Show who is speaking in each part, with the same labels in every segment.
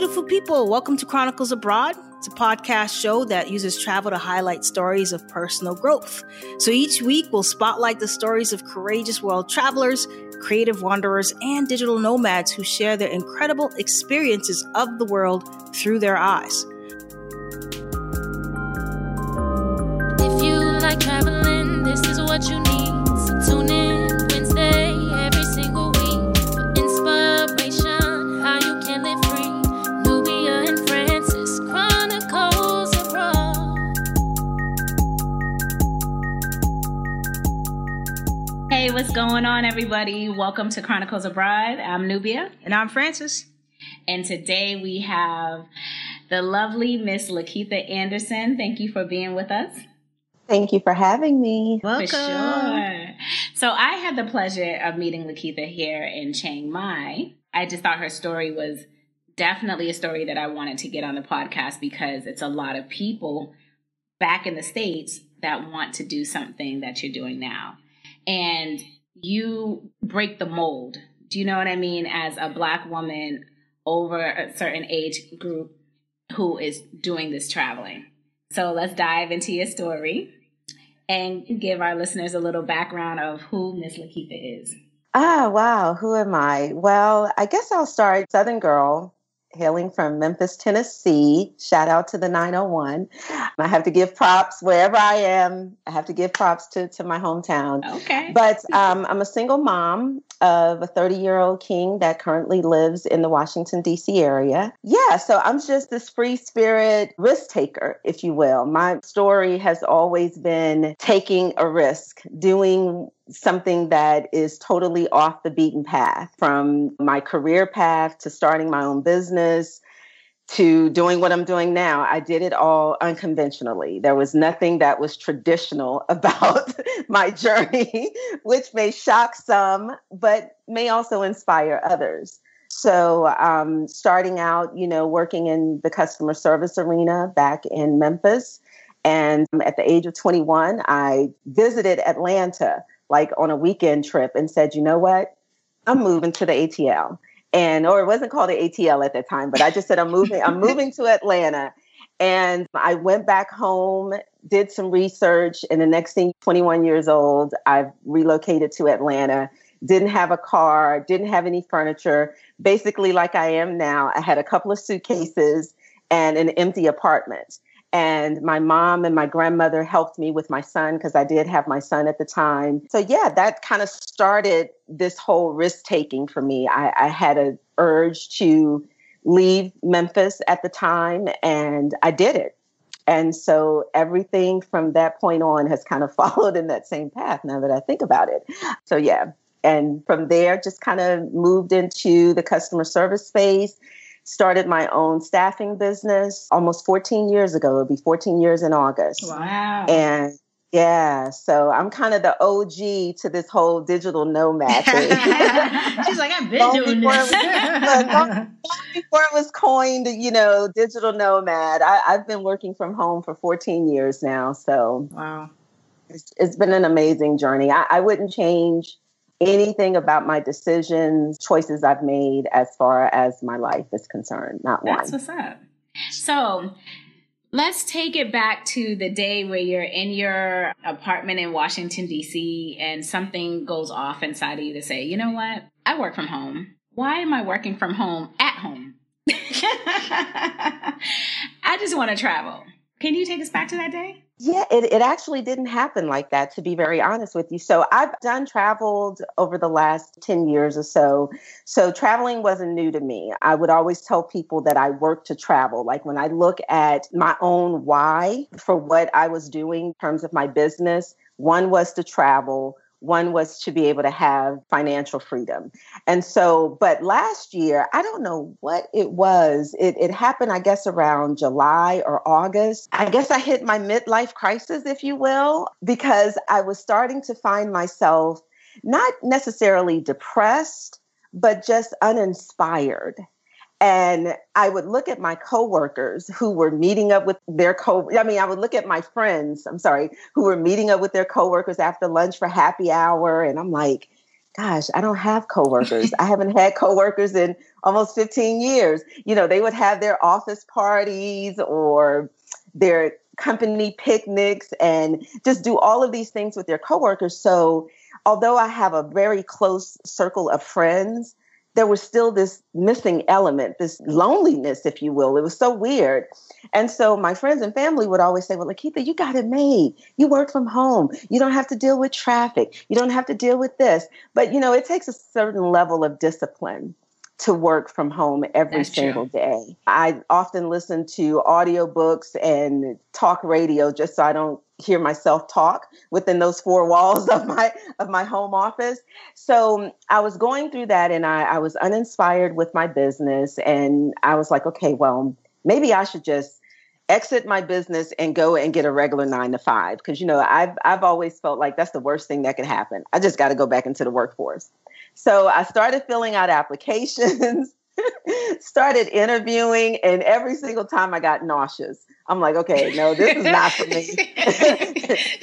Speaker 1: beautiful people. Welcome to Chronicles Abroad. It's a podcast show that uses travel to highlight stories of personal growth. So each week, we'll spotlight the stories of courageous world travelers, creative wanderers, and digital nomads who share their incredible experiences of the world through their eyes.
Speaker 2: If you like traveling,
Speaker 3: what's going on, everybody? Welcome to Chronicles Abroad. I'm Nubia,
Speaker 1: And I'm Francis.
Speaker 3: and today we have the lovely Miss Lakitha Anderson. Thank you for being with us.
Speaker 4: Thank you for having me.
Speaker 1: Welcome.
Speaker 3: For sure. So I had the pleasure of meeting Lakitha here in Chiang Mai. I just thought her story was definitely a story that I wanted to get on the podcast because it's a lot of people back in the States that want to do something that you're doing now. And you break the mold. Do you know what I mean? As a black woman over a certain age group who is doing this traveling. So let's dive into your story and give our listeners a little background of who Miss Lakitha is.
Speaker 4: Ah, wow. Who am I? Well, I guess I'll start Southern Girl, hailing from Memphis, Tennessee. Shout out to the 901. I have to give props wherever I am. I have to give props to, to my hometown.
Speaker 3: Okay.
Speaker 4: But um, I'm a single mom of a 30 year old king that currently lives in the Washington, D.C. area. Yeah, so I'm just this free spirit risk taker, if you will. My story has always been taking a risk, doing something that is totally off the beaten path from my career path to starting my own business to doing what I'm doing now. I did it all unconventionally. There was nothing that was traditional about my journey, which may shock some, but may also inspire others. So, um, starting out, you know, working in the customer service arena back in Memphis. And at the age of 21, I visited Atlanta like on a weekend trip and said, you know what? I'm moving to the ATL and or it wasn't called the ATL at that time, but I just said I'm moving. I'm moving to Atlanta, and I went back home, did some research, and the next thing, 21 years old, I've relocated to Atlanta. Didn't have a car, didn't have any furniture. Basically, like I am now, I had a couple of suitcases and an empty apartment. And my mom and my grandmother helped me with my son because I did have my son at the time. So, yeah, that kind of started this whole risk taking for me. I, I had an urge to leave Memphis at the time, and I did it. And so everything from that point on has kind of followed in that same path now that I think about it. So, yeah. And from there, just kind of moved into the customer service space started my own staffing business almost 14 years ago. It'll be 14 years in August.
Speaker 3: Wow.
Speaker 4: And yeah, so I'm kind of the OG to this whole digital nomad thing.
Speaker 1: She's like, I've been
Speaker 4: Long
Speaker 1: doing
Speaker 4: before
Speaker 1: this.
Speaker 4: it was- long before it was coined, you know, digital nomad, I, I've been working from home for 14 years now. So
Speaker 1: wow.
Speaker 4: it's, it's been an amazing journey. I, I wouldn't change anything about my decisions, choices I've made as far as my life is concerned. Not one.
Speaker 3: That's what's up. So let's take it back to the day where you're in your apartment in Washington, D.C., and something goes off inside of you to say, you know what? I work from home. Why am I working from home at home? I just want to travel. Can you take us back to that day?
Speaker 4: Yeah, it, it actually didn't happen like that, to be very honest with you. So I've done traveled over the last 10 years or so. So traveling wasn't new to me. I would always tell people that I work to travel. Like when I look at my own why for what I was doing in terms of my business, one was to travel. One was to be able to have financial freedom. And so, but last year, I don't know what it was. It, it happened, I guess, around July or August. I guess I hit my midlife crisis, if you will, because I was starting to find myself not necessarily depressed, but just uninspired. And I would look at my coworkers who were meeting up with their co I mean, I would look at my friends, I'm sorry, who were meeting up with their coworkers after lunch for happy hour. And I'm like, gosh, I don't have coworkers. I haven't had coworkers in almost 15 years. You know, they would have their office parties or their company picnics and just do all of these things with their coworkers. So, although I have a very close circle of friends, there was still this missing element, this loneliness, if you will. It was so weird. And so my friends and family would always say, Well, Lakitha, you got it made. You work from home. You don't have to deal with traffic. You don't have to deal with this. But, you know, it takes a certain level of discipline to work from home every That's single true. day. I often listen to audiobooks and talk radio just so I don't hear myself talk within those four walls of my of my home office. So I was going through that and I, I was uninspired with my business and I was like, okay, well, maybe I should just exit my business and go and get a regular nine to five. Cause you know, I've I've always felt like that's the worst thing that could happen. I just gotta go back into the workforce. So I started filling out applications, started interviewing, and every single time I got nauseous. I'm like, okay, no, this is not for me.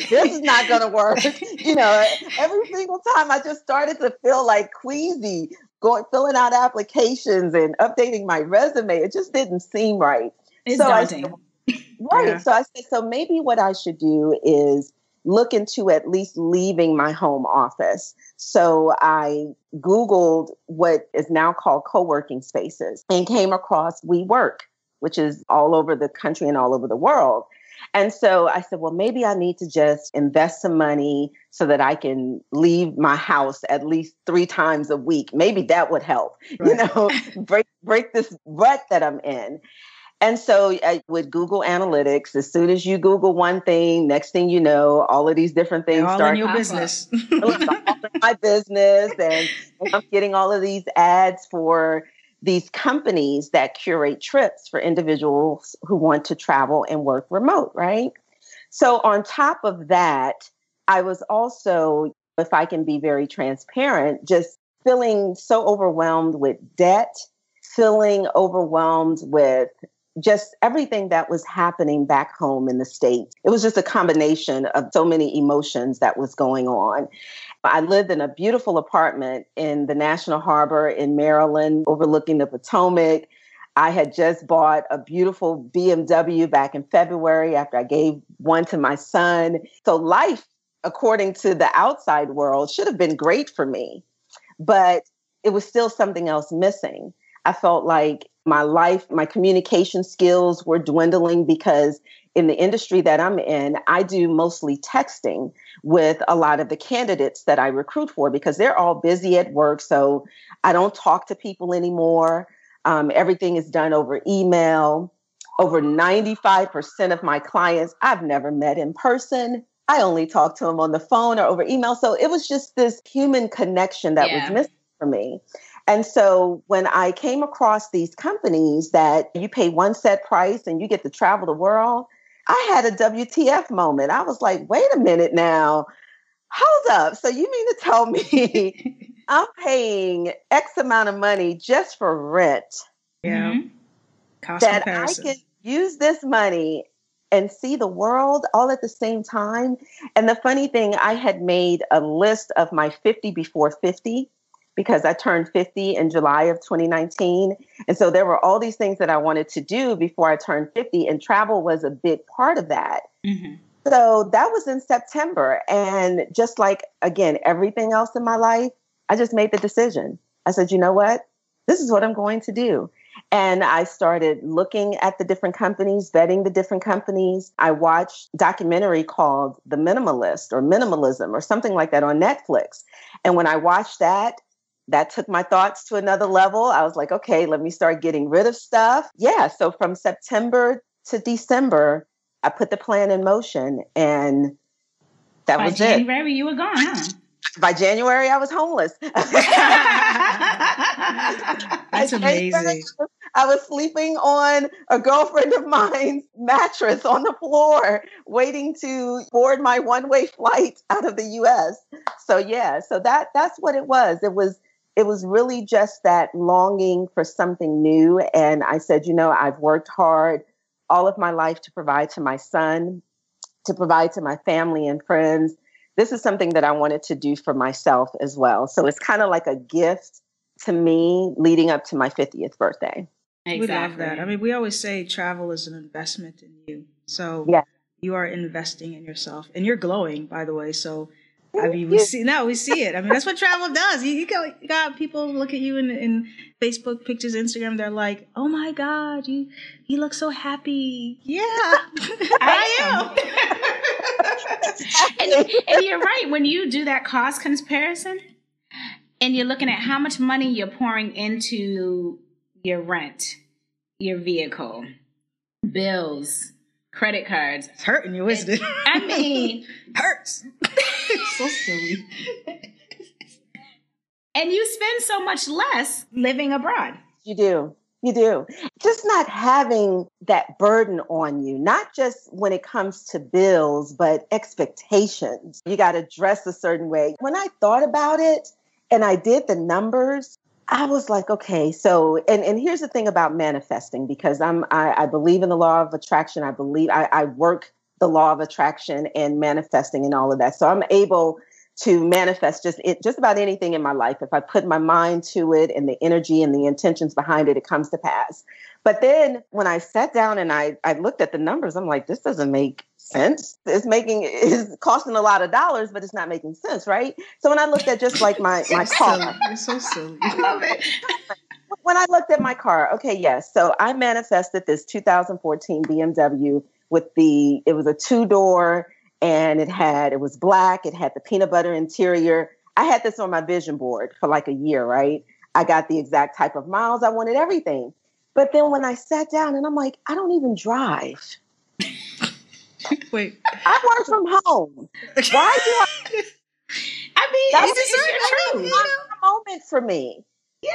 Speaker 4: this is not going to work. You know, every single time I just started to feel like queasy going filling out applications and updating my resume. It just didn't seem right.
Speaker 3: It's so daunting.
Speaker 4: I, right. Yeah. So I said, so maybe what I should do is look into at least leaving my home office. So I Googled what is now called co working spaces and came across WeWork, which is all over the country and all over the world. And so I said, well, maybe I need to just invest some money so that I can leave my house at least three times a week. Maybe that would help, right. you know, break break this rut that I'm in. And so uh, with Google Analytics, as soon as you Google one thing, next thing you know, all of these different things
Speaker 1: all
Speaker 4: start
Speaker 1: in your business.
Speaker 4: my business, and I'm getting all of these ads for these companies that curate trips for individuals who want to travel and work remote, right? So on top of that, I was also, if I can be very transparent, just feeling so overwhelmed with debt, feeling overwhelmed with just everything that was happening back home in the States. It was just a combination of so many emotions that was going on. I lived in a beautiful apartment in the National Harbor in Maryland, overlooking the Potomac. I had just bought a beautiful BMW back in February after I gave one to my son. So, life, according to the outside world, should have been great for me, but it was still something else missing. I felt like my life, my communication skills were dwindling because in the industry that I'm in, I do mostly texting with a lot of the candidates that I recruit for because they're all busy at work. So I don't talk to people anymore. Um, everything is done over email. Over 95% of my clients I've never met in person. I only talk to them on the phone or over email. So it was just this human connection that yeah. was missing for me. And so when I came across these companies that you pay one set price and you get to travel the world, I had a WTF moment. I was like, wait a minute now. Hold up. So you mean to tell me I'm paying X amount of money just for rent?
Speaker 1: Yeah. Mm-hmm.
Speaker 4: Cost that comparison. I can use this money and see the world all at the same time. And the funny thing, I had made a list of my 50 before 50 because I turned 50 in July of 2019. And so there were all these things that I wanted to do before I turned 50, and travel was a big part of that. Mm-hmm. So that was in September. And just like, again, everything else in my life, I just made the decision. I said, you know what? This is what I'm going to do. And I started looking at the different companies, vetting the different companies. I watched a documentary called The Minimalist or Minimalism or something like that on Netflix. And when I watched that, that took my thoughts to another level. I was like, okay, let me start getting rid of stuff. Yeah. So from September to December, I put the plan in motion and that
Speaker 3: By
Speaker 4: was
Speaker 3: January, it. January, you were gone, huh?
Speaker 4: By January, I was homeless.
Speaker 1: That's amazing.
Speaker 4: I was sleeping on a girlfriend of mine's mattress on the floor, waiting to board my one-way flight out of the U.S. So yeah, so that that's what it was. It was it was really just that longing for something new. And I said, you know, I've worked hard all of my life to provide to my son, to provide to my family and friends, this is something that I wanted to do for myself as well. So it's kind of like a gift to me leading up to my 50th birthday.
Speaker 1: Exactly. We love that. I mean, we always say travel is an investment in you. So
Speaker 4: yeah.
Speaker 1: you are investing in yourself, and you're glowing, by the way. So I mean, we see no, we see it. I mean, that's what travel does. You, you, got, you got people look at you in, in Facebook pictures, Instagram. They're like, "Oh my God, you you look so happy." Yeah, I
Speaker 3: am. and, and you're right. When you do that cost comparison, and you're looking at how much money you're pouring into your rent, your vehicle, bills, credit cards.
Speaker 1: It's hurting you, isn't it?
Speaker 3: I mean,
Speaker 1: hurts. So silly.
Speaker 3: and you spend so much less living abroad.
Speaker 4: You do. You do. Just not having that burden on you, not just when it comes to bills, but expectations. You got to dress a certain way. When I thought about it and I did the numbers, I was like, okay, so and and here's the thing about manifesting because I'm I, I believe in the law of attraction. I believe I, I work the law of attraction and manifesting and all of that. So I'm able to manifest just it, just about anything in my life. If I put my mind to it and the energy and the intentions behind it, it comes to pass. But then when I sat down and I I looked at the numbers, I'm like, this doesn't make sense. It's making it's costing a lot of dollars, but it's not making sense, right? So when I looked at just like my my car,
Speaker 1: you're so silly. I love it.
Speaker 4: when I looked at my car, okay, yes. So I manifested this 2014 BMW with the it was a two door and it had it was black. It had the peanut butter interior. I had this on my vision board for like a year, right? I got the exact type of miles I wanted, everything. But then when I sat down and I'm like, I don't even drive.
Speaker 1: Wait.
Speaker 4: I work from home. Why do I?
Speaker 3: I mean,
Speaker 4: that
Speaker 3: it's
Speaker 4: was a moment for me.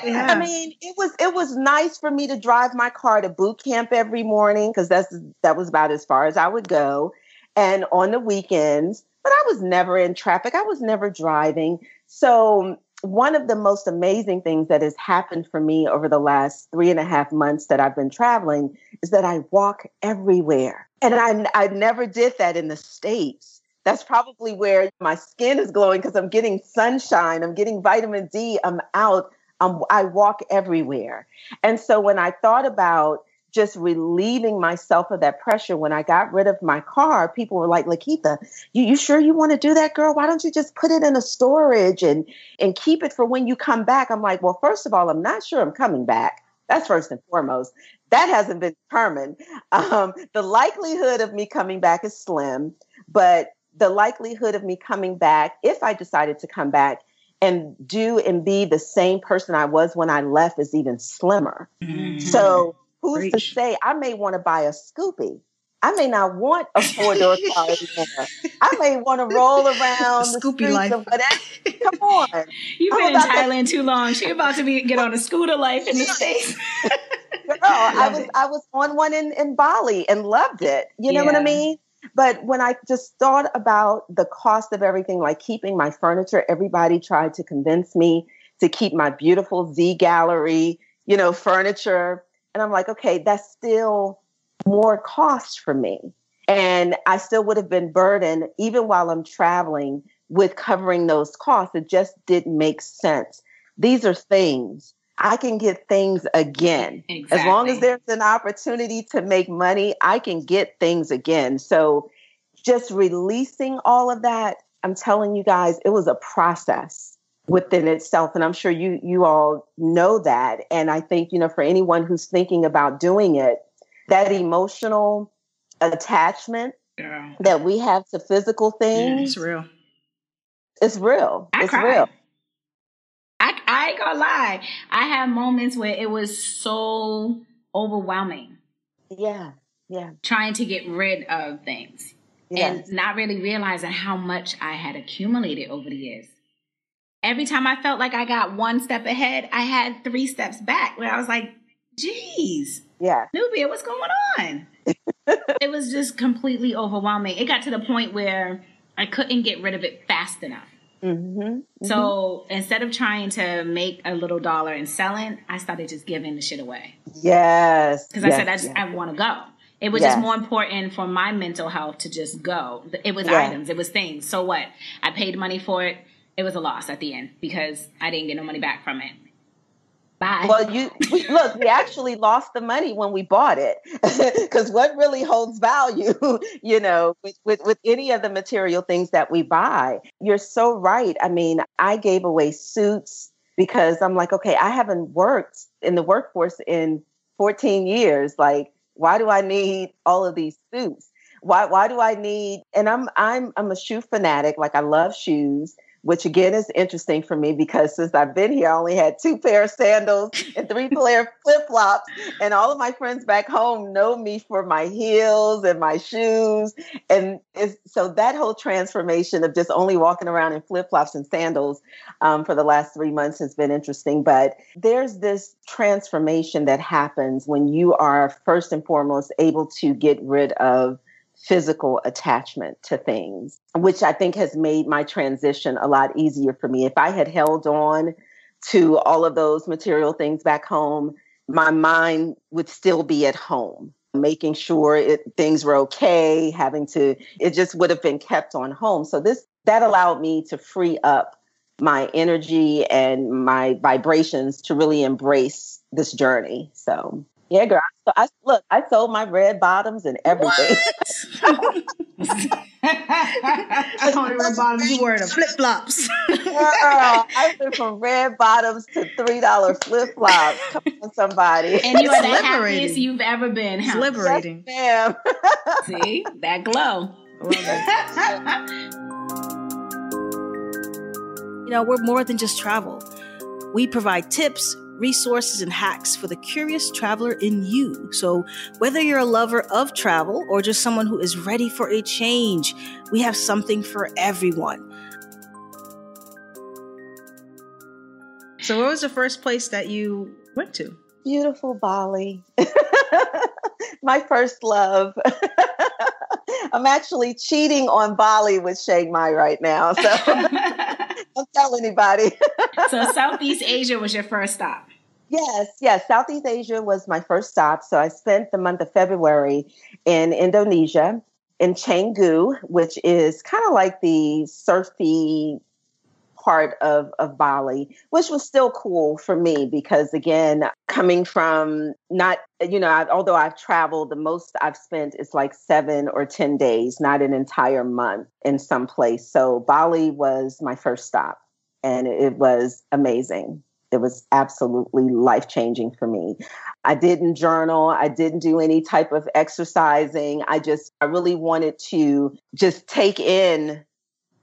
Speaker 3: Yeah.
Speaker 4: I mean, it was it was nice for me to drive my car to boot camp every morning because that's that was about as far as I would go, and on the weekends. But I was never in traffic. I was never driving. So one of the most amazing things that has happened for me over the last three and a half months that I've been traveling is that I walk everywhere. And I, I never did that in the States. That's probably where my skin is glowing because I'm getting sunshine, I'm getting vitamin D, I'm out, I'm, I walk everywhere. And so when I thought about just relieving myself of that pressure when I got rid of my car, people were like, Lakitha, you, you sure you want to do that, girl? Why don't you just put it in a storage and and keep it for when you come back? I'm like, well, first of all, I'm not sure I'm coming back. That's first and foremost that hasn't been determined. Um, the likelihood of me coming back is slim, but the likelihood of me coming back, if I decided to come back and do and be the same person I was when I left, is even slimmer. Mm-hmm. So who's Preach. to say I may want to buy a Scoopy? I may not want a four door car anymore. I may want to roll around the, the streets life. of whatever. Come on.
Speaker 3: You've been in Thailand too long. She about to be get on a scooter life in the States.
Speaker 4: Girl, I was it. I was on one in, in Bali and loved it. You know yeah. what I mean? But when I just thought about the cost of everything, like keeping my furniture, everybody tried to convince me to keep my beautiful Z Gallerie, you know, furniture. And I'm like, okay, that's still more cost for me. And I still would have been burdened, even while I'm traveling, with covering those costs. It just didn't make sense. These are things I can get things again. Exactly. As long as there's an opportunity to make money, I can get things again. So just releasing all of that, I'm telling you guys, it was a process within itself and I'm sure you you all know that and I think you know for anyone who's thinking about doing it that emotional attachment yeah. that we have to physical things
Speaker 1: yeah, it's real
Speaker 4: it's real
Speaker 3: I
Speaker 4: it's
Speaker 3: cried.
Speaker 4: real
Speaker 3: I, ain't gonna lie. I have moments where it was so overwhelming.
Speaker 4: Yeah, yeah.
Speaker 3: Trying to get rid of things yes. and not really realizing how much I had accumulated over the years. Every time I felt like I got one step ahead, I had three steps back where I was like, geez.
Speaker 4: Yeah.
Speaker 3: Nubia, what's going on? it was just completely overwhelming. It got to the point where I couldn't get rid of it fast enough. Mm-hmm, mm-hmm. So instead of trying to make a little dollar and selling, I started just giving the shit away.
Speaker 4: Yes.
Speaker 3: Because
Speaker 4: yes,
Speaker 3: I said, I just, yes. I want to go. It was yes. just more important for my mental health to just go. It was yeah. items, it was things. So what? I paid money for it. It was a loss at the end because I didn't get no money back from it. Bye.
Speaker 4: Well, you we, look, we actually lost the money when we bought it because what really holds value, you know, with, with, with any of the material things that we buy. You're so right. I mean, I gave away suits because I'm like, okay, I haven't worked in the workforce in 14 years. Like, why do I need all of these suits? Why why do I need and I'm I'm I'm a shoe fanatic, like I love shoes which again is interesting for me because since I've been here, I only had two pair of sandals and three pair of flip flops. And all of my friends back home know me for my heels and my shoes. And so that whole transformation of just only walking around in flip flops and sandals um, for the last three months has been interesting. But there's this transformation that happens when you are first and foremost able to get rid of physical attachment to things, which I think has made my transition a lot easier for me. If I had held on to all of those material things back home, my mind would still be at home, making sure it, things were okay, having to, it just would have been kept on home. So this, that allowed me to free up my energy and my vibrations to really embrace this journey. So yeah, girl. So I look, I sold my red bottoms and everything.
Speaker 1: That's how many red bottoms you wearing? Flip flops.
Speaker 4: Girl, I went from red bottoms to three dollar flip flops. Come on, somebody.
Speaker 3: And you are the happiest you've ever been.
Speaker 1: Huh? It's liberating.
Speaker 4: Yes,
Speaker 3: See that glow.
Speaker 1: you know, we're more than just travel. We provide tips resources, and hacks for the curious traveler in you. So, whether you're a lover of travel or just someone who is ready for a change, we have something for everyone. So, what was the first place that you went to?
Speaker 4: Beautiful Bali. My first love. I'm actually cheating on Bali with Chiang Mai right now. So don't tell anybody.
Speaker 3: so Southeast Asia was your first stop.
Speaker 4: Yes, yes. Southeast Asia was my first stop. So I spent the month of February in Indonesia, in Canggu, which is kind of like the surfy part of, of Bali, which was still cool for me because, again, coming from not, you know, I, although I've traveled, the most I've spent is like seven or 10 days, not an entire month in some place. So Bali was my first stop and it was amazing it was absolutely life changing for me. I didn't journal. I didn't do any type of exercising. I just, I really wanted to just take in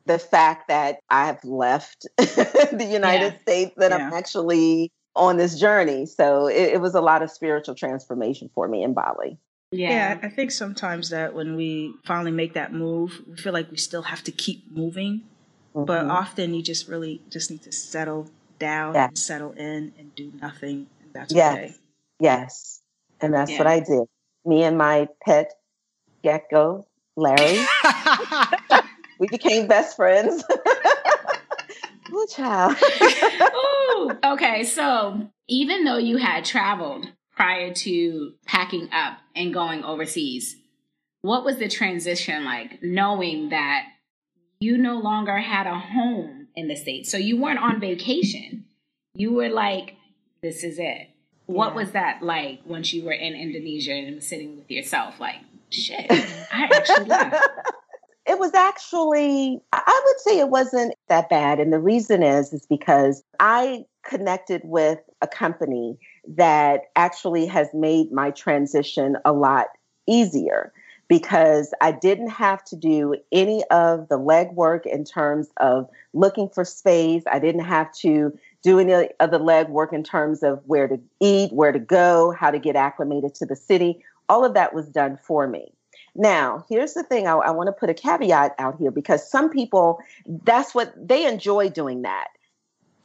Speaker 4: the fact that I have left the United yeah. States, that yeah. I'm actually on this journey. So it, it, was a lot of spiritual transformation for me in Bali.
Speaker 1: Yeah. yeah, I think sometimes that when we finally make that move, we feel like we still have to keep moving. Mm-hmm. But often you just really just need to settle down yes. and settle in and do nothing. And that's
Speaker 4: yes.
Speaker 1: okay.
Speaker 4: Yes. And that's yeah. what I did. Me and my pet gecko, Larry, we became best friends. Ooh, child.
Speaker 3: Ooh, okay, so even though you had traveled prior to packing up and going overseas, what was the transition like knowing that you no longer had a home in the States. So you weren't on vacation. You were like, this is it. What was that like once you were in Indonesia and sitting with yourself? Like, shit, I actually left.
Speaker 4: It was actually, I would say it wasn't that bad. And the reason is, is because I connected with a company that actually has made my transition a lot easier because I didn't have to do any of the legwork in terms of looking for space. I didn't have to do any of the legwork in terms of where to eat, where to go, how to get acclimated to the city. All of that was done for me. Now, here's the thing I, I want to put a caveat out here because some people, that's what they enjoy doing that.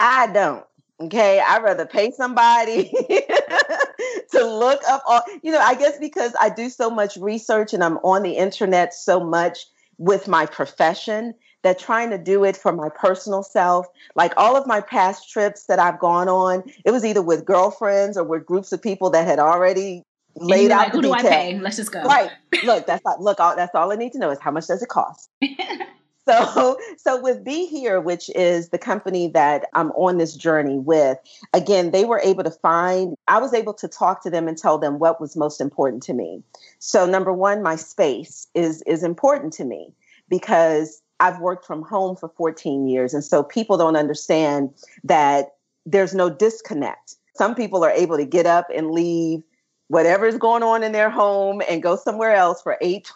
Speaker 4: I don't. Okay, I'd rather pay somebody to look up all, you know, I guess because I do so much research and I'm on the internet so much with my profession that trying to do it for my personal self, like all of my past trips that I've gone on, it was either with girlfriends or with groups of people that had already laid out
Speaker 3: like,
Speaker 4: the
Speaker 3: who do I pay? Let's just go.
Speaker 4: Right. Look, that's all, look. All, that's all I need to know is how much does it cost. So, so with Be Here, which is the company that I'm on this journey with, again, they were able to find, I was able to talk to them and tell them what was most important to me. So, number one, my space is is important to me because I've worked from home for 14 years. And so people don't understand that there's no disconnect. Some people are able to get up and leave whatever's going on in their home and go somewhere else for 8,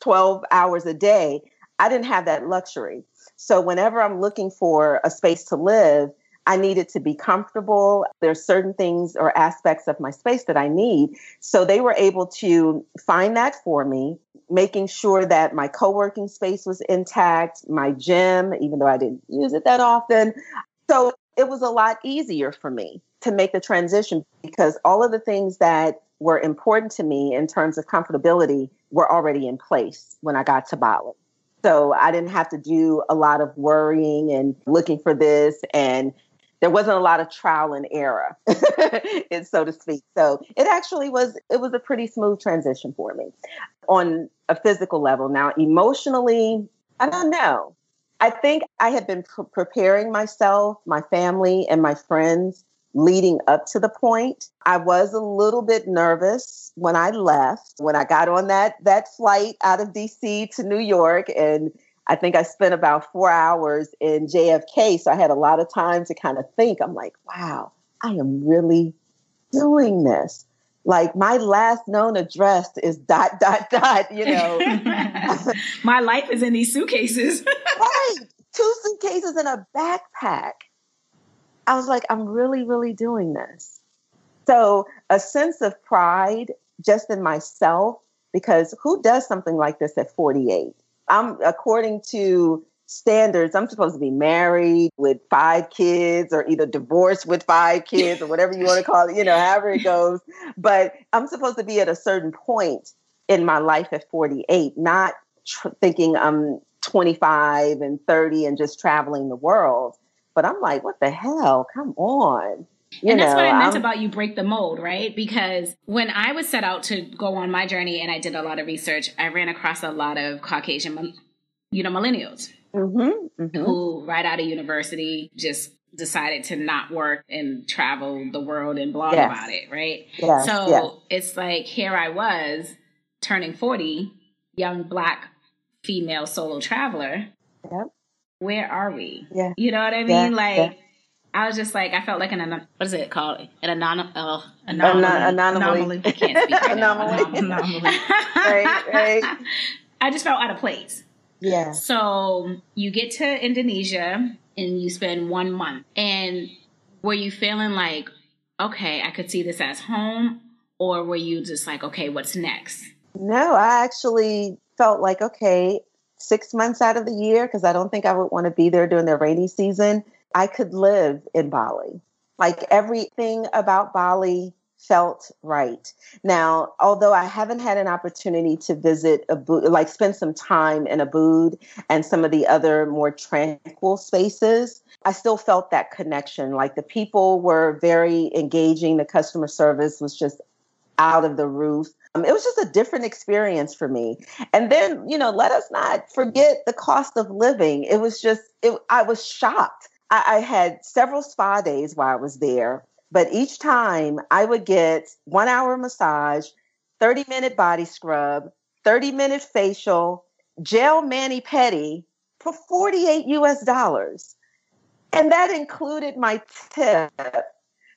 Speaker 4: 12 hours a day I didn't have that luxury. So whenever I'm looking for a space to live, I needed to be comfortable. There's certain things or aspects of my space that I need. So they were able to find that for me, making sure that my co-working space was intact, my gym, even though I didn't use it that often. So it was a lot easier for me to make the transition because all of the things that were important to me in terms of comfortability were already in place when I got to Bali. So I didn't have to do a lot of worrying and looking for this. And there wasn't a lot of trial and error, so to speak. So it actually was, it was a pretty smooth transition for me on a physical level. Now, emotionally, I don't know. I think I had been pre- preparing myself, my family, and my friends leading up to the point. I was a little bit nervous when I left, when I got on that that flight out of DC to New York and I think I spent about 4 hours in JFK, so I had a lot of time to kind of think. I'm like, wow, I am really doing this. Like my last known address is dot dot dot, you know.
Speaker 3: My life is in these suitcases.
Speaker 4: right. Two suitcases and a backpack. I was like, I'm really, really doing this. So, a sense of pride just in myself, because who does something like this at 48? I'm, according to standards, I'm supposed to be married with five kids or either divorced with five kids or whatever you want to call it, you know, however it goes. But I'm supposed to be at a certain point in my life at 48, not tr- thinking I'm 25 and 30 and just traveling the world. But I'm like, what the hell? Come on. You
Speaker 3: and that's
Speaker 4: know,
Speaker 3: what I meant
Speaker 4: I'm-
Speaker 3: about you break the mold, right? Because when I was set out to go on my journey and I did a lot of research, I ran across a lot of Caucasian, you know, millennials
Speaker 4: Mhm, mhm.
Speaker 3: who, right out of university, just decided to not work and travel the world and blog
Speaker 4: Yes.
Speaker 3: about it, right?
Speaker 4: Yes,
Speaker 3: so
Speaker 4: yes.
Speaker 3: it's like here I was turning 40, young black female solo traveler.
Speaker 4: Yep.
Speaker 3: Where are we?
Speaker 4: Yeah.
Speaker 3: You know what I mean?
Speaker 4: Yeah,
Speaker 3: like
Speaker 4: yeah.
Speaker 3: I was just like I felt like an what is it called? An anon- uh,
Speaker 4: Anon-
Speaker 3: anomaly.
Speaker 4: anomaly.
Speaker 3: I can't speak right now.
Speaker 4: Anomaly.
Speaker 3: Anomaly.
Speaker 4: Right, right.
Speaker 3: I just felt out of place.
Speaker 4: Yeah.
Speaker 3: So you get to Indonesia and you spend one month. And were you feeling like, okay, I could see this as home? Or were you just like, okay, what's next?
Speaker 4: No, I actually felt like, okay, six months out of the year, because I don't think I would want to be there during the rainy season, I could live in Bali. Like everything about Bali felt right. Now, although I haven't had an opportunity to visit Ubud, like spend some time in Ubud and some of the other more tranquil spaces, I still felt that connection. Like the people were very engaging. The customer service was just out of the roof. Um, it was just a different experience for me. And then, you know, let us not forget the cost of living. It was just, it, I was shocked. I, I had several spa days while I was there, but each time I would get one hour massage, 30 minute body scrub, 30 minute facial, gel mani pedi for 48 US dollars. And that included my tip.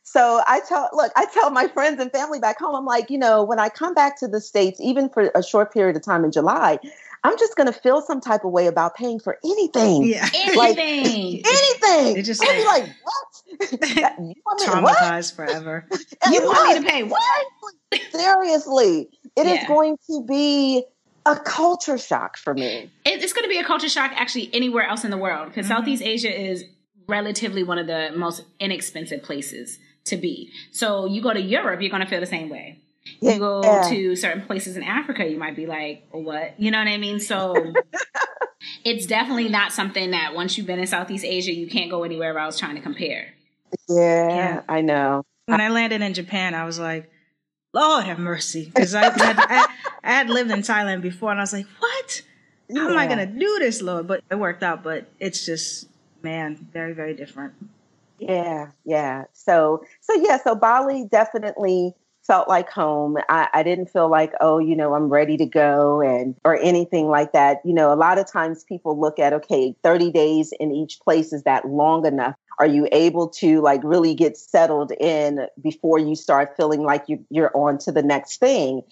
Speaker 4: So I tell, look, I tell my friends and family back home, I'm like, you know, when I come back to the States, even for a short period of time in July, I'm just going to feel some type of way about paying for anything.
Speaker 1: Yeah.
Speaker 4: Like-
Speaker 3: Anything.
Speaker 4: Anything.
Speaker 1: Just
Speaker 4: I'll be
Speaker 1: like-
Speaker 4: like, what? You want me to what?
Speaker 1: Traumatized forever.
Speaker 3: you want me to pay what?
Speaker 4: Seriously. it is
Speaker 3: Yeah.
Speaker 4: going to be a culture shock for me.
Speaker 3: It's going to be a culture shock actually anywhere else in the world because
Speaker 1: Mhm.
Speaker 3: Southeast Asia is relatively one of the most inexpensive places to be. So you go to Europe, you're going to feel the same way. You go
Speaker 4: Yeah.
Speaker 3: to certain places in Africa, you might be like, what? You know what I mean? So it's definitely not something that once you've been in Southeast Asia, you can't go anywhere else trying to compare.
Speaker 4: Yeah,
Speaker 1: Yeah.
Speaker 4: I know.
Speaker 1: When I landed in Japan, I was like, Lord have mercy. Because I, I, I, had lived in Thailand before and I was like, what? How yeah. am I going to do this, Lord? But it worked out. But it's just, man, very, very different.
Speaker 4: Yeah, yeah. So, so yeah, so Bali definitely felt like home. I, I, didn't feel like, oh, you know, I'm ready to go and or anything like that. You know, a lot of times people look at, okay, 30 days in each place is that long enough? Are you able to like really get settled in before you start feeling like you, you're on to the next thing?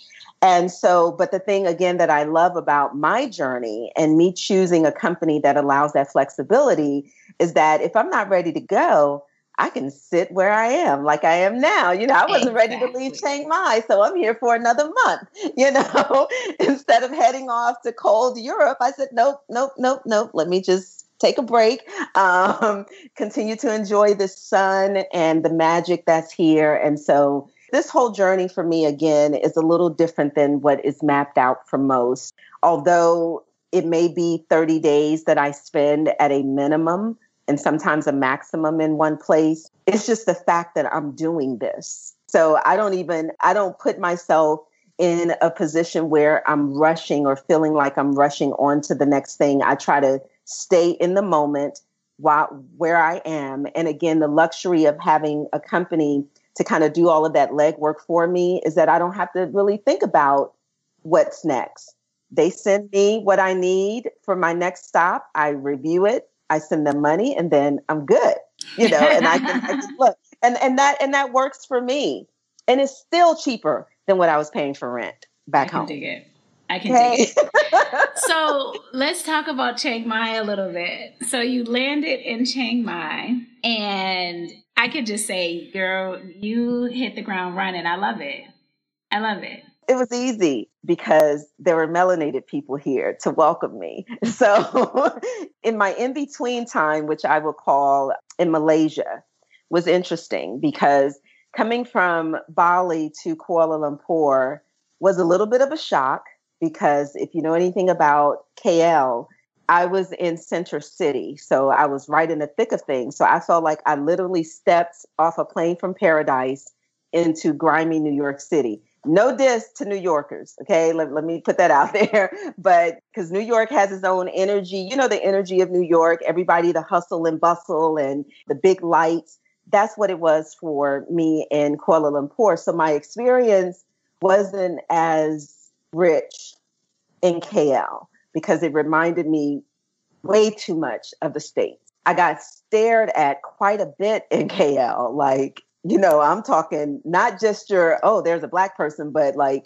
Speaker 4: And so, but the thing again that I love about my journey and me choosing a company that allows that flexibility is that if I'm not ready to go, I can sit where I am like I am now. You know, I wasn't exactly. ready to leave Chiang Mai, so I'm here for another month. You know, instead of heading off to cold Europe, I said, nope, nope, nope, nope. Let me just take a break, um, continue to enjoy the sun and the magic that's here. And so this whole journey for me, again, is a little different than what is mapped out for most. Although it may be 30 days that I spend at a minimum and sometimes a maximum in one place. It's just the fact that I'm doing this. So I don't even, I don't put myself in a position where I'm rushing or feeling like I'm rushing on to the next thing. I try to stay in the moment while where I am. And again, the luxury of having a company to kind of do all of that legwork for me is that I don't have to really think about what's next. They send me what I need for my next stop. I review it. I send them money and then I'm good, you know, and I can, I can look and, and that, and that works for me. And it's still cheaper than what I was paying for rent back home.
Speaker 3: Dig it. I can okay. dig it. so let's talk about Chiang Mai a little bit. So you landed in Chiang Mai and I could just say, girl, you hit the ground running. I love it. I love it
Speaker 4: it was easy because there were melanated people here to welcome me. So, in my in between time, which I will call in Malaysia, was interesting because coming from Bali to Kuala Lumpur was a little bit of a shock because if you know anything about KL, I was in Center City. So I was right in the thick of things. So I felt like I literally stepped off a plane from paradise into grimy New York City no diss to New Yorkers, okay? Let, let me put that out there. But because New York has its own energy, you know, the energy of New York, everybody, the hustle and bustle and the big lights. That's what it was for me in Kuala Lumpur. So my experience wasn't as rich in KL because it reminded me way too much of the States. I got stared at quite a bit in KL. Like, you know, I'm talking not just your, oh, there's a black person, but like,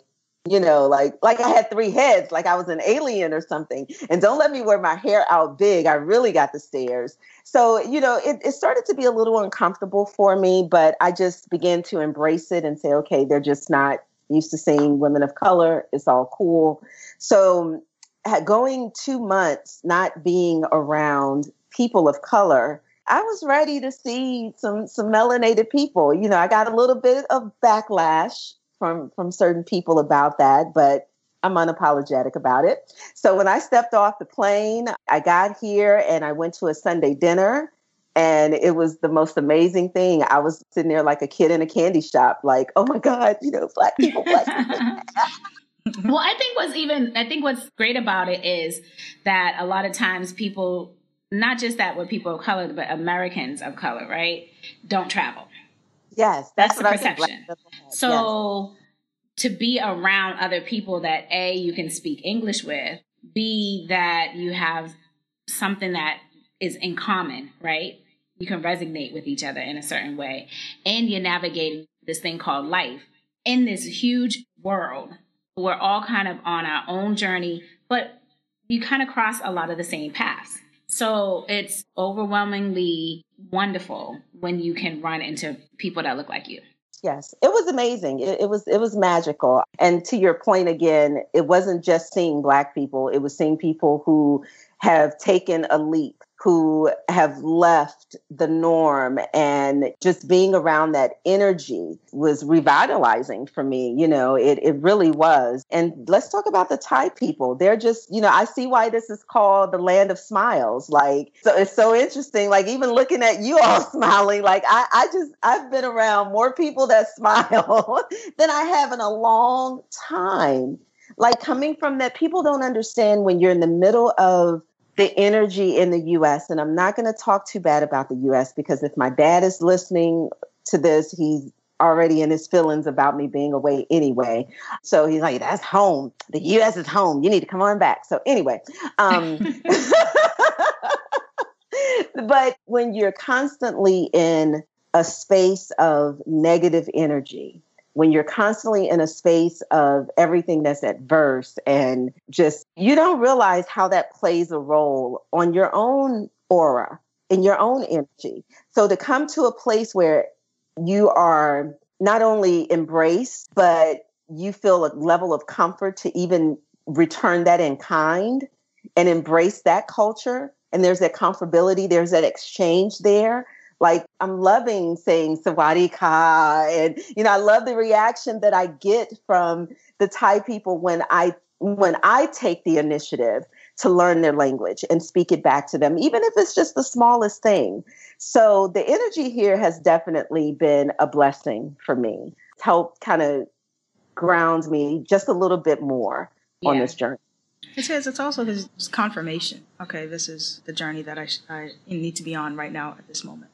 Speaker 4: you know, like like I had three heads, like I was an alien or something. And don't let me wear my hair out big. I really got the stares. So, you know, it, it started to be a little uncomfortable for me, but I just began to embrace it and say, okay, they're just not used to seeing women of color. It's all cool. So going two months not being around people of color I was ready to see some some melanated people. You know, I got a little bit of backlash from from certain people about that, but I'm unapologetic about it. So when I stepped off the plane, I got here and I went to a Sunday dinner and it was the most amazing thing. I was sitting there like a kid in a candy shop, like, oh my God, you know, black people, black people.
Speaker 3: well, I think what's even, I think what's great about it is that a lot of times people not just that with people of color, but Americans of color, right? Don't travel.
Speaker 4: Yes,
Speaker 3: that's, that's the perception. So yes. to be around other people that A, you can speak English with, B, that you have something that is in common, right? You can resonate with each other in a certain way. And you're navigating this thing called life in this huge world. We're all kind of on our own journey, but you kind of cross a lot of the same paths. So it's overwhelmingly wonderful when you can run into people that look like you.
Speaker 4: Yes, it was amazing. It, it, was it was magical. And to your point again, it wasn't just seeing black people; it was seeing people who have taken a leap, who have left the norm and just being around that energy was revitalizing for me you know it, it really was. And let's talk about the thai people. They're just you know i see why this is called the land of smiles. Like so it's so interesting like even looking at you all smiling like i, I just i've been around more people that smile than i have in a long time. Like coming from that people don't understand when you're in the middle of the energy in the US. And I'm not going to talk too bad about the US because if my dad is listening to this, he's already in his feelings about me being away anyway. So he's like, that's home. The US is home. You need to come on back. So, anyway. Um, but when you're constantly in a space of negative energy, when you're constantly in a space of everything that's adverse and just you don't realize how that plays a role on your own aura in your own energy. So to come to a place where you are not only embraced but you feel a level of comfort to even return that in kind and embrace that culture and there's that comfortability there's that exchange there like I'm loving saying Sawadee and you know I love the reaction that I get from the Thai people when I when I take the initiative to learn their language and speak it back to them, even if it's just the smallest thing. So the energy here has definitely been a blessing for me. It's helped kind of ground me just a little bit more yeah. on this journey.
Speaker 1: It says it's also his confirmation. Okay, this is the journey that I, I need to be on right now at this moment.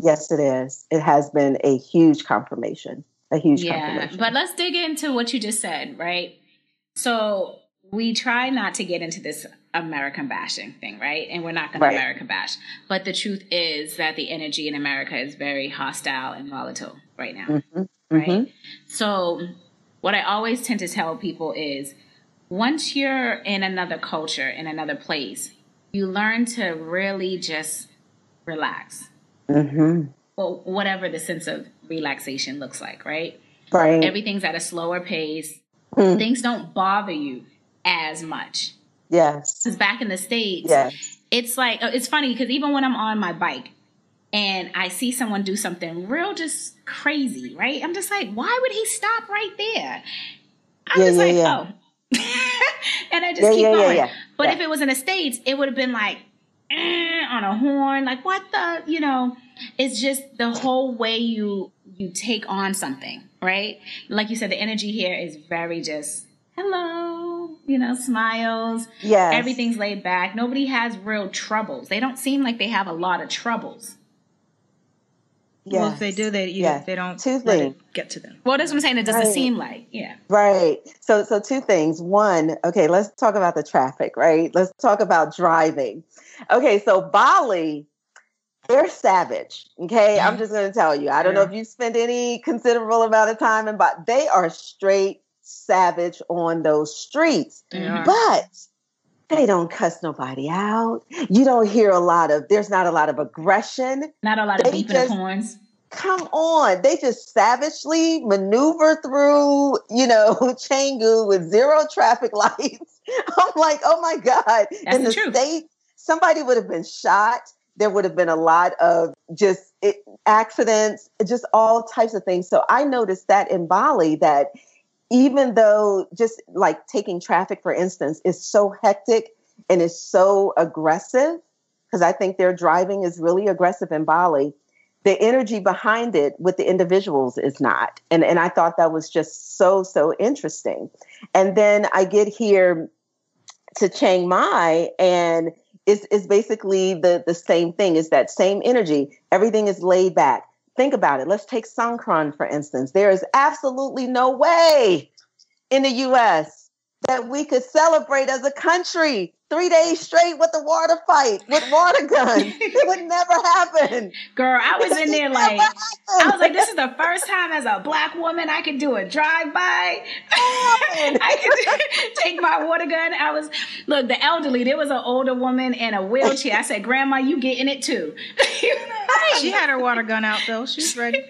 Speaker 4: Yes, it is. It has been a huge confirmation. A huge
Speaker 3: yeah,
Speaker 4: confirmation.
Speaker 3: But let's dig into what you just said, right? So we try not to get into this American bashing thing, right? And we're not going right. to American bash. But the truth is that the energy in America is very hostile and volatile right now, mm-hmm. right? Mm-hmm. So what I always tend to tell people is once you're in another culture, in another place, you learn to really just relax Mm-hmm. Well, whatever the sense of relaxation looks like, right?
Speaker 4: Right.
Speaker 3: Everything's at a slower pace. Mm. Things don't bother you as much.
Speaker 4: Yes.
Speaker 3: Because back in the States,
Speaker 4: yes.
Speaker 3: it's like, uh, it's funny because even when I'm on my bike and I see someone do something real just crazy, right? I'm just like, why would he stop right there? I'm
Speaker 4: yeah,
Speaker 3: just
Speaker 4: yeah,
Speaker 3: like,
Speaker 4: yeah.
Speaker 3: oh. and I just keep going. But if it was in the States, it would have been like, eh, on a horn. Like what the, you know, it's just the whole way you you take on something, right? Like you said, the energy here is very just hello, you know, smiles.
Speaker 4: Yeah.
Speaker 3: Everything's laid back. Nobody has real troubles. They don't seem like they have a lot of troubles.
Speaker 1: Yes. Well, if they do, they you, yes. they don't
Speaker 4: two things
Speaker 1: get to them.
Speaker 3: Well, that's what I'm saying. It doesn't right. seem like, yeah.
Speaker 4: Right. So, so two things. One, okay, let's talk about the traffic. Right. Let's talk about driving. Okay, so Bali, they're savage. Okay, I'm just going to tell you. I don't yeah. know if you spend any considerable amount of time in, but they are straight savage on those streets. But they don't cuss nobody out. You don't hear a lot of. There's not a lot of aggression.
Speaker 3: Not a lot of beeping just, horns.
Speaker 4: Come on, they just savagely maneuver through, you know, Canggu with zero traffic lights. I'm like, oh my god!
Speaker 3: That's
Speaker 4: in the,
Speaker 3: the
Speaker 4: state somebody would have been shot. There would have been a lot of just it, accidents, just all types of things. So I noticed that in Bali that even though just like taking traffic, for instance, is so hectic and is so aggressive, because I think their driving is really aggressive in Bali, the energy behind it with the individuals is not. And, and I thought that was just so, so interesting. And then I get here to Chiang Mai and it's, is basically the the same thing. Is that same energy? Everything is laid back. Think about it. Let's take Songkran for instance. There is absolutely no way in the U.S. that we could celebrate as a country three days straight with a water fight with water guns. it would never happen.
Speaker 3: Girl, I was in there like, I was like, this is the first time as a black woman I could do a drive by. I could take my water gun. I was, look, the elderly, there was an older woman in a wheelchair. I said, Grandma, you get in it too.
Speaker 1: she had her water gun out though. She's ready.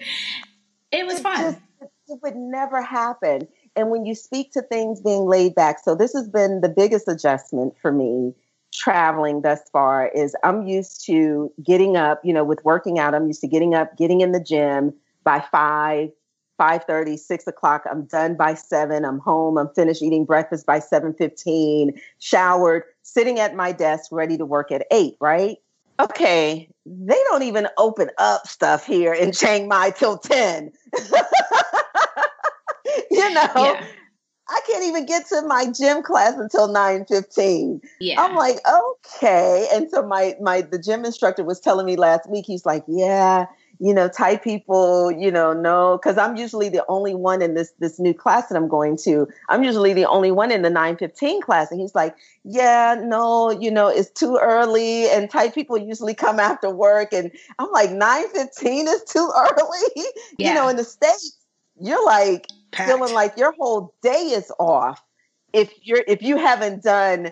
Speaker 3: It was fun.
Speaker 4: it would never happen. And when you speak to things being laid back, so this has been the biggest adjustment for me traveling thus far is I'm used to getting up, you know, with working out, I'm used to getting up, getting in the gym by five, 5 6 o'clock. I'm done by seven. I'm home. I'm finished eating breakfast by 7:15, showered, sitting at my desk, ready to work at eight, right? Okay, they don't even open up stuff here in Chiang Mai till 10. you know, yeah. I can't even get to my gym class until 9 15. Yeah. I'm like, okay. And so my my the gym instructor was telling me last week, he's like, Yeah, you know, Thai people, you know, no, because I'm usually the only one in this this new class that I'm going to. I'm usually the only one in the 915 class. And he's like, Yeah, no, you know, it's too early. And Thai people usually come after work. And I'm like, 915 is too early. Yeah. You know, in the States, you're like Packed. feeling like your whole day is off if you're if you haven't done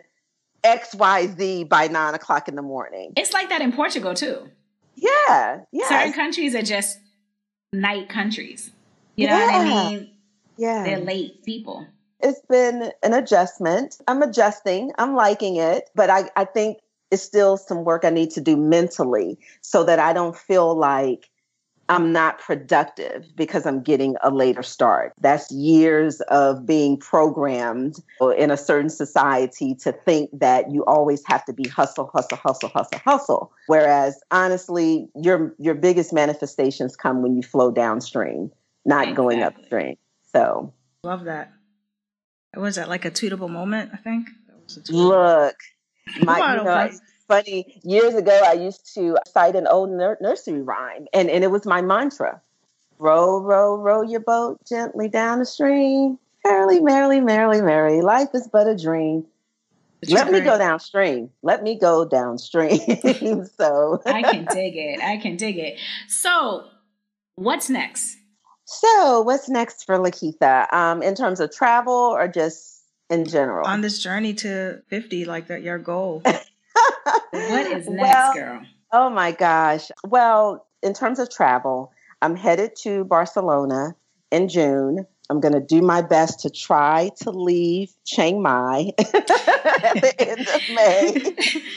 Speaker 4: XYZ by nine o'clock in the morning.
Speaker 3: It's like that in Portugal too.
Speaker 4: Yeah. Yeah.
Speaker 3: Certain countries are just night countries. You know yeah. what I mean?
Speaker 4: Yeah.
Speaker 3: They're late people.
Speaker 4: It's been an adjustment. I'm adjusting. I'm liking it, but I, I think it's still some work I need to do mentally so that I don't feel like I'm not productive because I'm getting a later start. That's years of being programmed in a certain society to think that you always have to be hustle, hustle, hustle, hustle, hustle. Whereas honestly, your your biggest manifestations come when you flow downstream, not exactly. going upstream. So
Speaker 1: love that. Was that like a tweetable moment? I think.
Speaker 4: Look, my, you know, funny. Years ago, I used to cite an old nur- nursery rhyme, and, and it was my mantra Row, row, row your boat gently down the stream. Merrily, merrily, merrily, merrily. Life is but a dream. Let me go downstream. Let me go downstream. so
Speaker 3: I can dig it. I can dig it. So, what's next?
Speaker 4: So, what's next for Lakitha? Um, in terms of travel or just in general?
Speaker 1: On this journey to 50, like that, your goal.
Speaker 3: what is next, well, girl?
Speaker 4: Oh my gosh. Well, in terms of travel, I'm headed to Barcelona in June. I'm going to do my best to try to leave Chiang Mai at the end of May.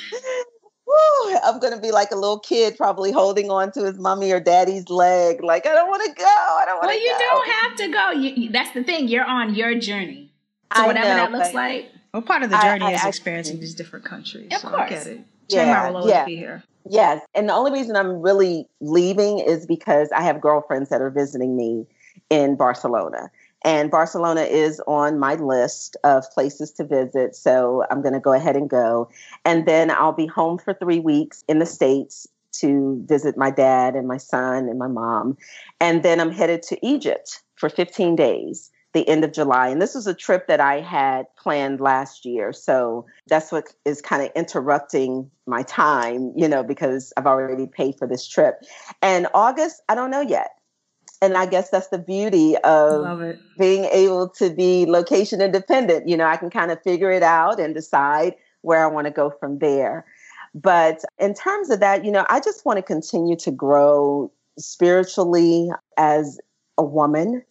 Speaker 4: Woo, I'm going to be like a little kid, probably holding on to his mommy or daddy's leg. Like, I don't want to go. I don't want to go.
Speaker 3: Well, you
Speaker 4: go.
Speaker 3: don't have to go. You, that's the thing. You're on your journey. So, whatever know, that looks like.
Speaker 1: Well, part of the journey I, I, is experiencing I, these different countries. Of so course. I get it. Yeah, will always yeah. be here.
Speaker 4: Yes. And the only reason I'm really leaving is because I have girlfriends that are visiting me in Barcelona. And Barcelona is on my list of places to visit. So I'm going to go ahead and go. And then I'll be home for three weeks in the States to visit my dad and my son and my mom. And then I'm headed to Egypt for 15 days the end of July. And this was a trip that I had planned last year. So that's what is kind of interrupting my time, you know, because I've already paid for this trip. And August, I don't know yet. And I guess that's the beauty of being able to be location independent. You know, I can kind of figure it out and decide where I want to go from there. But in terms of that, you know, I just want to continue to grow spiritually as a woman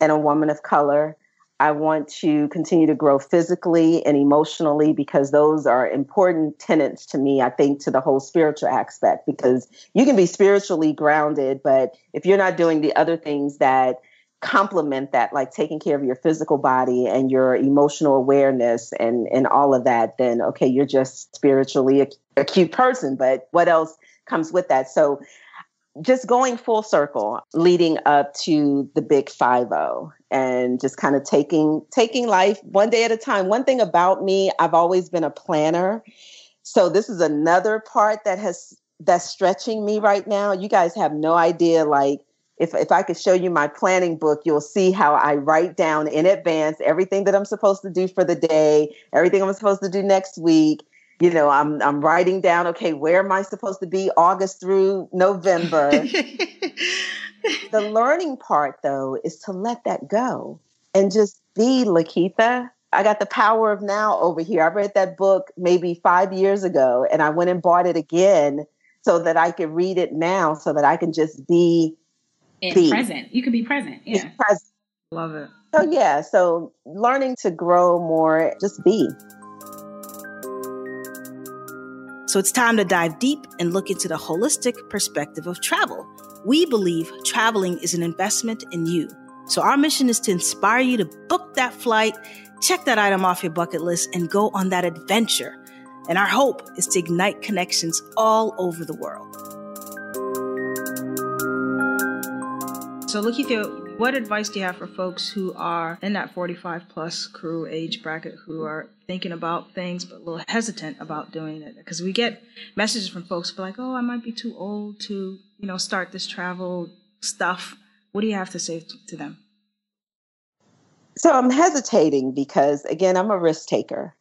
Speaker 4: and a woman of color. I want to continue to grow physically and emotionally because those are important tenets to me, I think, to the whole spiritual aspect. Because you can be spiritually grounded, but if you're not doing the other things that complement that, like taking care of your physical body and your emotional awareness and, and all of that, then okay, you're just spiritually a, a cute person. But what else comes with that? So just going full circle leading up to the big 50 and just kind of taking taking life one day at a time. One thing about me i've always been a planner. So this is another part that has that's stretching me right now. You guys have no idea like if, if I could show you my planning book, you'll see how I write down in advance everything that I'm supposed to do for the day, everything I'm supposed to do next week you know i'm i'm writing down okay where am i supposed to be august through november? The learning part though is to let that go and just be lakitha i got the power of now over here. I read that book maybe five years ago and i went and bought it again so that i could read it now so that i can just be,
Speaker 3: be. present. You can be present yeah. be present.
Speaker 1: love it.
Speaker 4: So yeah so learning to grow more just be
Speaker 1: So it's time to dive deep and look into the holistic perspective of travel. We believe traveling is an investment in you. So our mission is to inspire you to book that flight, check that item off your bucket list, and go on that adventure. And our hope is to ignite connections all over the world. So, Lakitha, what advice do you have for folks who are in that 45 plus crew age bracket who are thinking about things but a little hesitant about doing it? Because we get messages from folks like, oh, I might be too old to, you know, start this travel stuff. What do you have to say to them?
Speaker 4: So I'm hesitating because, again, I'm a risk taker,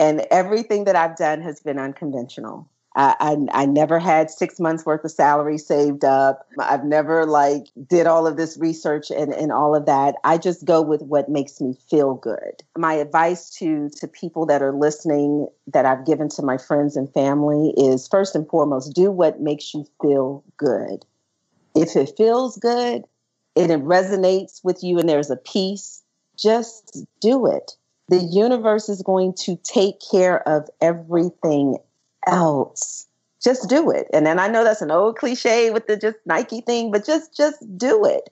Speaker 4: and everything that I've done has been unconventional. I, I, I, never had six months worth of salary saved up. I've never like did all of this research and, and all of that. I just go with what makes me feel good. My advice to to people that are listening that I've given to my friends and family is first and foremost, do what makes you feel good. If it feels good, and it resonates with you and there's a peace, just do it. The universe is going to take care of everything else. Just do it. And then I know that's an old cliche with the just Nike thing, but just just do it.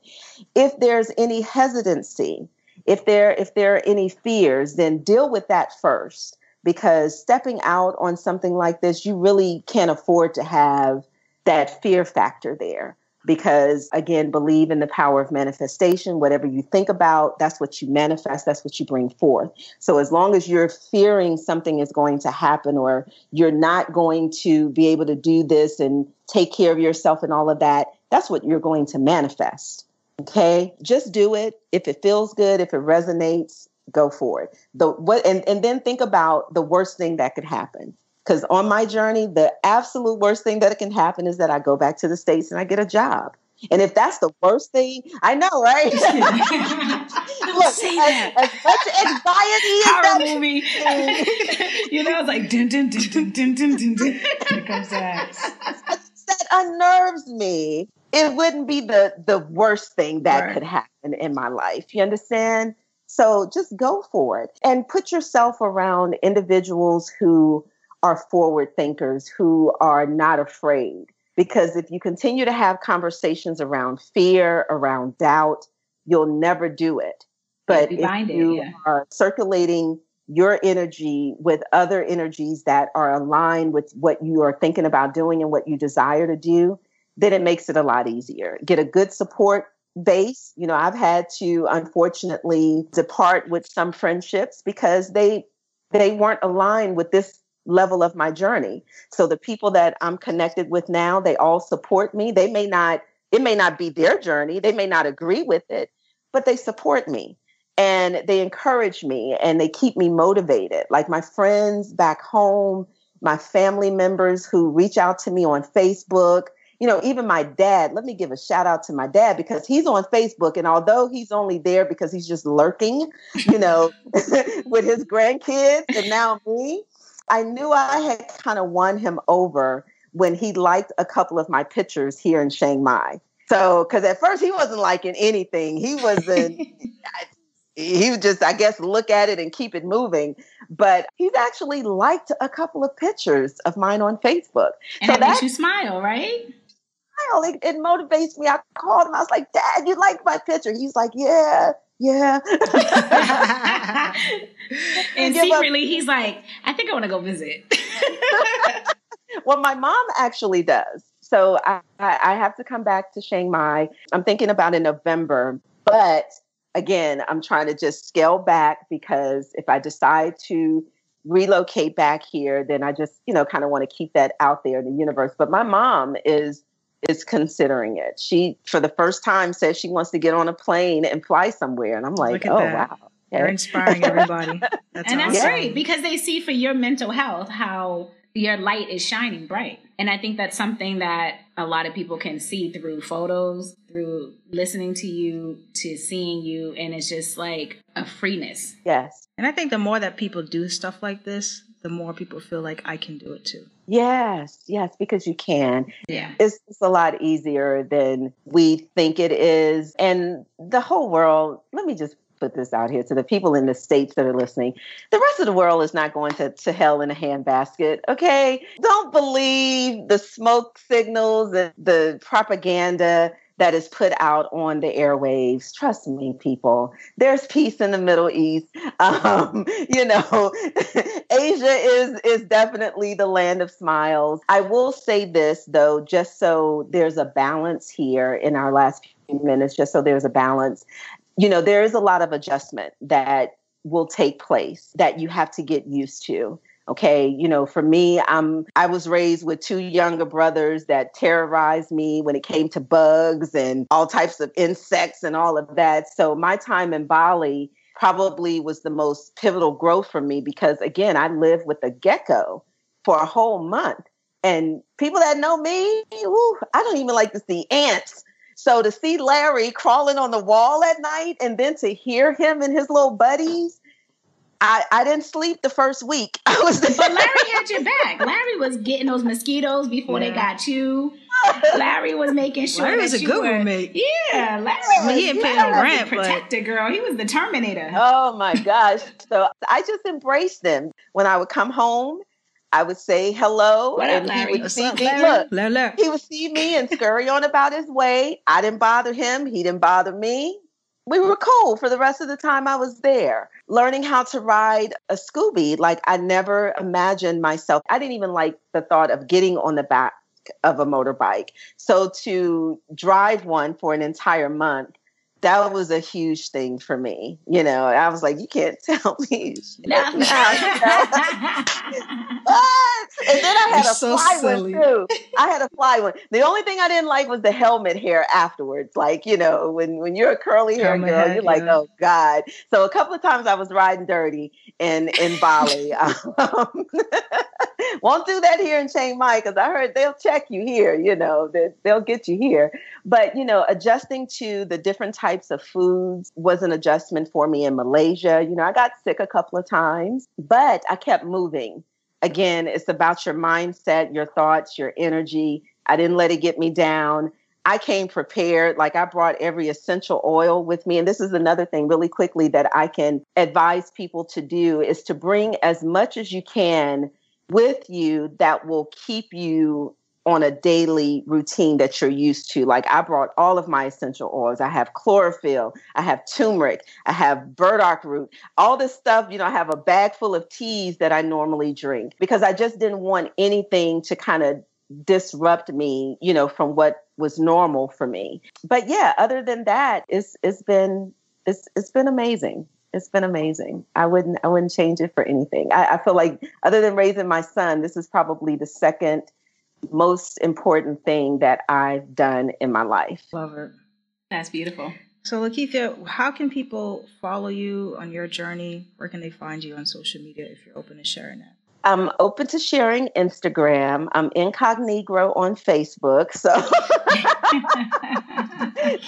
Speaker 4: If there's any hesitancy, if there if there are any fears, then deal with that first because stepping out on something like this, you really can't afford to have that fear factor there because again believe in the power of manifestation. Whatever you think about that's what you manifest. That's what you bring forth. So as long as you're fearing something is going to happen or you're not going to be able to do this and take care of yourself and all of that that's what you're going to manifest. Okay? Just do it. If it feels good if it resonates go for it. The what and, and then think about the worst thing that could happen because on my journey, the absolute worst thing that can happen is that I go back to the States and I get a job. And if that's the worst thing, I know, right? Look,
Speaker 3: Say
Speaker 4: as,
Speaker 3: that.
Speaker 4: as much anxiety as
Speaker 3: Horror
Speaker 4: that
Speaker 3: movie. you know, it's like dun dun dun dun dun dun dun. dun. Here comes that.
Speaker 4: that unnerves me, it wouldn't be the the worst thing that
Speaker 3: Right.
Speaker 4: could happen in my life. You understand? So just go for it and put yourself around individuals who are forward thinkers, who are not afraid. Because if you continue to have conversations around fear, around doubt, you'll never do it. But if you
Speaker 3: yeah.
Speaker 4: are circulating your energy with other energies that are aligned with what you are thinking about doing and what you desire to do, then it makes it a lot easier. Get a good support base. You know, I've had to unfortunately depart with some friendships because they they weren't aligned with this level of my journey. So the people that I'm connected with now, they all support me. They may not it may not be their journey. They may not agree with it, but they support me and they encourage me and they keep me motivated. Like my friends back home, my family members who reach out to me on Facebook, you know, even my dad. Let me give a shout out to my dad because he's on Facebook. And although he's only there because he's just lurking, you know, with his grandkids and now me, I knew I had kind of won him over when he liked a couple of my pictures here in Chiang Mai. So, because at first he wasn't liking anything, he wasn't. he would just, I guess, look at it and keep it moving. But he's actually liked a couple of pictures of mine on Facebook.
Speaker 3: And
Speaker 4: So
Speaker 3: it makes you smile, right?
Speaker 4: Smile, It, it motivates me. I called him. I was like, Dad, you like my picture? He's like, Yeah, yeah.
Speaker 3: and
Speaker 4: Give up-
Speaker 3: secretly, he's like, I think I want to go visit.
Speaker 4: Well, my mom actually does. So I, I I have to come back to Chiang Mai. I'm thinking about in November, but again, I'm trying to just scale back because if I decide to relocate back here, then I just you know kind of want to keep that out there in the universe. But my mom is is considering it. She for the first time says she wants to get on a plane and fly somewhere, and I'm like, oh
Speaker 1: that.
Speaker 4: wow.
Speaker 1: You're
Speaker 4: Okay.
Speaker 1: inspiring everybody. That's
Speaker 3: and that's great because they see for your mental health how your light is shining bright. And I think that's something that a lot of people can see through photos, through listening to you, to seeing you. And it's just like a freeness.
Speaker 4: Yes.
Speaker 1: And I think the more that people do stuff like this, the more people feel like I can do it too.
Speaker 4: Yes, yes, because you can.
Speaker 3: Yeah.
Speaker 4: it's, it's a lot easier than we think it is. And the whole world, let me just put this out here to the people in the states that are listening. The rest of the world is not going to, to hell in a handbasket. Okay. Don't believe the smoke signals, and the propaganda that is put out on the airwaves. Trust me, people. There's peace in the Middle East. Um, you know, Asia is is definitely the land of smiles. I will say this though, just so there's a balance here in our last few minutes, just so there's a balance. You know, there is a lot of adjustment that will take place that you have to get used to okay you know for me i'm i was raised with two younger brothers that terrorized me when it came to bugs and all types of insects and all of that. So my time in bali probably was the most pivotal growth for me because again i lived with a gecko for a whole month. And people that know me i don't even like to see ants. So to see larry crawling on the wall at night and then to hear him and his little buddies I, I didn't sleep the first week. I was
Speaker 3: But Larry had your back. Larry was getting those mosquitoes before yeah. they got you. Larry was making sure.
Speaker 1: Larry was a good
Speaker 3: were,
Speaker 1: roommate.
Speaker 3: Yeah, Larry
Speaker 1: I mean, he didn't pay no rent,
Speaker 3: protector girl. He was the Terminator.
Speaker 4: Oh my gosh! So I just embraced them. When I would come home, I would say hello,
Speaker 3: what
Speaker 4: and
Speaker 3: up, Larry?
Speaker 4: he would
Speaker 3: What's
Speaker 4: see
Speaker 3: up,
Speaker 4: me.
Speaker 3: Larry?
Speaker 4: Look,
Speaker 1: Larry.
Speaker 4: he would see me and scurry on about his way. I didn't bother him. He didn't bother me we were cool for the rest of the time I was there. Learning how to ride a Scooby, like I never imagined myself. I didn't even like the thought of getting on the back of a motorbike. So to drive one for an entire month that was a huge thing for me. You know, I was like, you can't tell me.
Speaker 3: No.
Speaker 4: what? And then I had
Speaker 1: You're
Speaker 4: a
Speaker 1: so
Speaker 4: fly
Speaker 1: silly.
Speaker 4: one too. I had a fly one. The only thing I didn't like was the helmet hair afterwards. Like, you know, when when you're a curly hair girl,
Speaker 1: head,
Speaker 4: you're like,
Speaker 1: yeah.
Speaker 4: oh God. So a couple of times I was riding dirty in in Bali. Um, won't do that here in Chiang Mai because I heard they'll check you here. You know, they, they'll get you here. But you know, adjusting to the different types of foods was an adjustment for me in Malaysia. You know, I got sick a couple of times, but I kept moving. Again, it's about your mindset, your thoughts, your energy. I didn't let it get me down. I came prepared. Like I brought every essential oil with me. And this is another thing, really quickly, that I can advise people to do is to bring as much as you can with you that will keep you on a daily routine that you're used to. Like I brought all of my essential oils. I have chlorophyll, I have turmeric, I have burdock root, all this stuff. You know, I have a bag full of teas that I normally drink because I just didn't want anything to kind of disrupt me, you know, from what was normal for me. But yeah, other than that, it's it's been it's it's been amazing. It's been amazing. I wouldn't I wouldn't change it for anything. I, I feel like other than raising my son, this is probably the second most important thing that I've done in my life.
Speaker 1: Love it.
Speaker 3: That's beautiful.
Speaker 1: So, Lakitha, how can people follow you on your journey? Where can they find you on social media if you're open to sharing that?
Speaker 4: I'm open to sharing Instagram. I'm incognito on Facebook. So,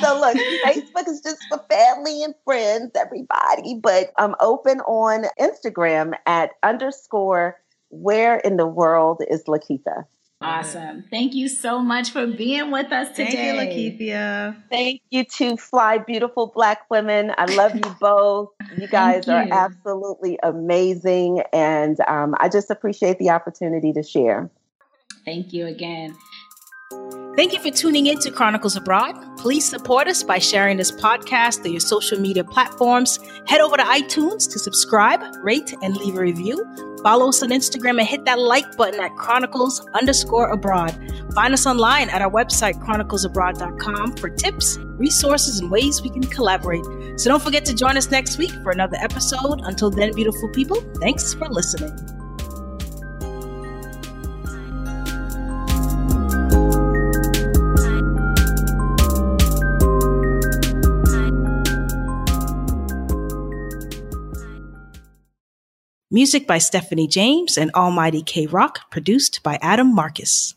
Speaker 4: so look, Facebook is just for family and friends, everybody. But I'm open on Instagram at underscore where in the world is Lakitha.
Speaker 3: Awesome. Thank you so much for being with us today.
Speaker 1: Thank you, Lakitha.
Speaker 4: Thank you to Fly Beautiful Black Women. I love you both. You guys are absolutely amazing. And um, I just appreciate the opportunity to share.
Speaker 3: Thank you again.
Speaker 1: Thank you for tuning in to Chronicles Abroad. Please support us by sharing this podcast through your social media platforms. Head over to iTunes to subscribe, rate, and leave a review. Follow us on Instagram and hit that like button at Chronicles underscore abroad. Find us online at our website, chroniclesabroad.com, for tips, resources, and ways we can collaborate. So don't forget to join us next week for another episode. Until then, beautiful people, thanks for listening. Music by Stephanie James and Almighty K Rock, produced by Adam Marcus.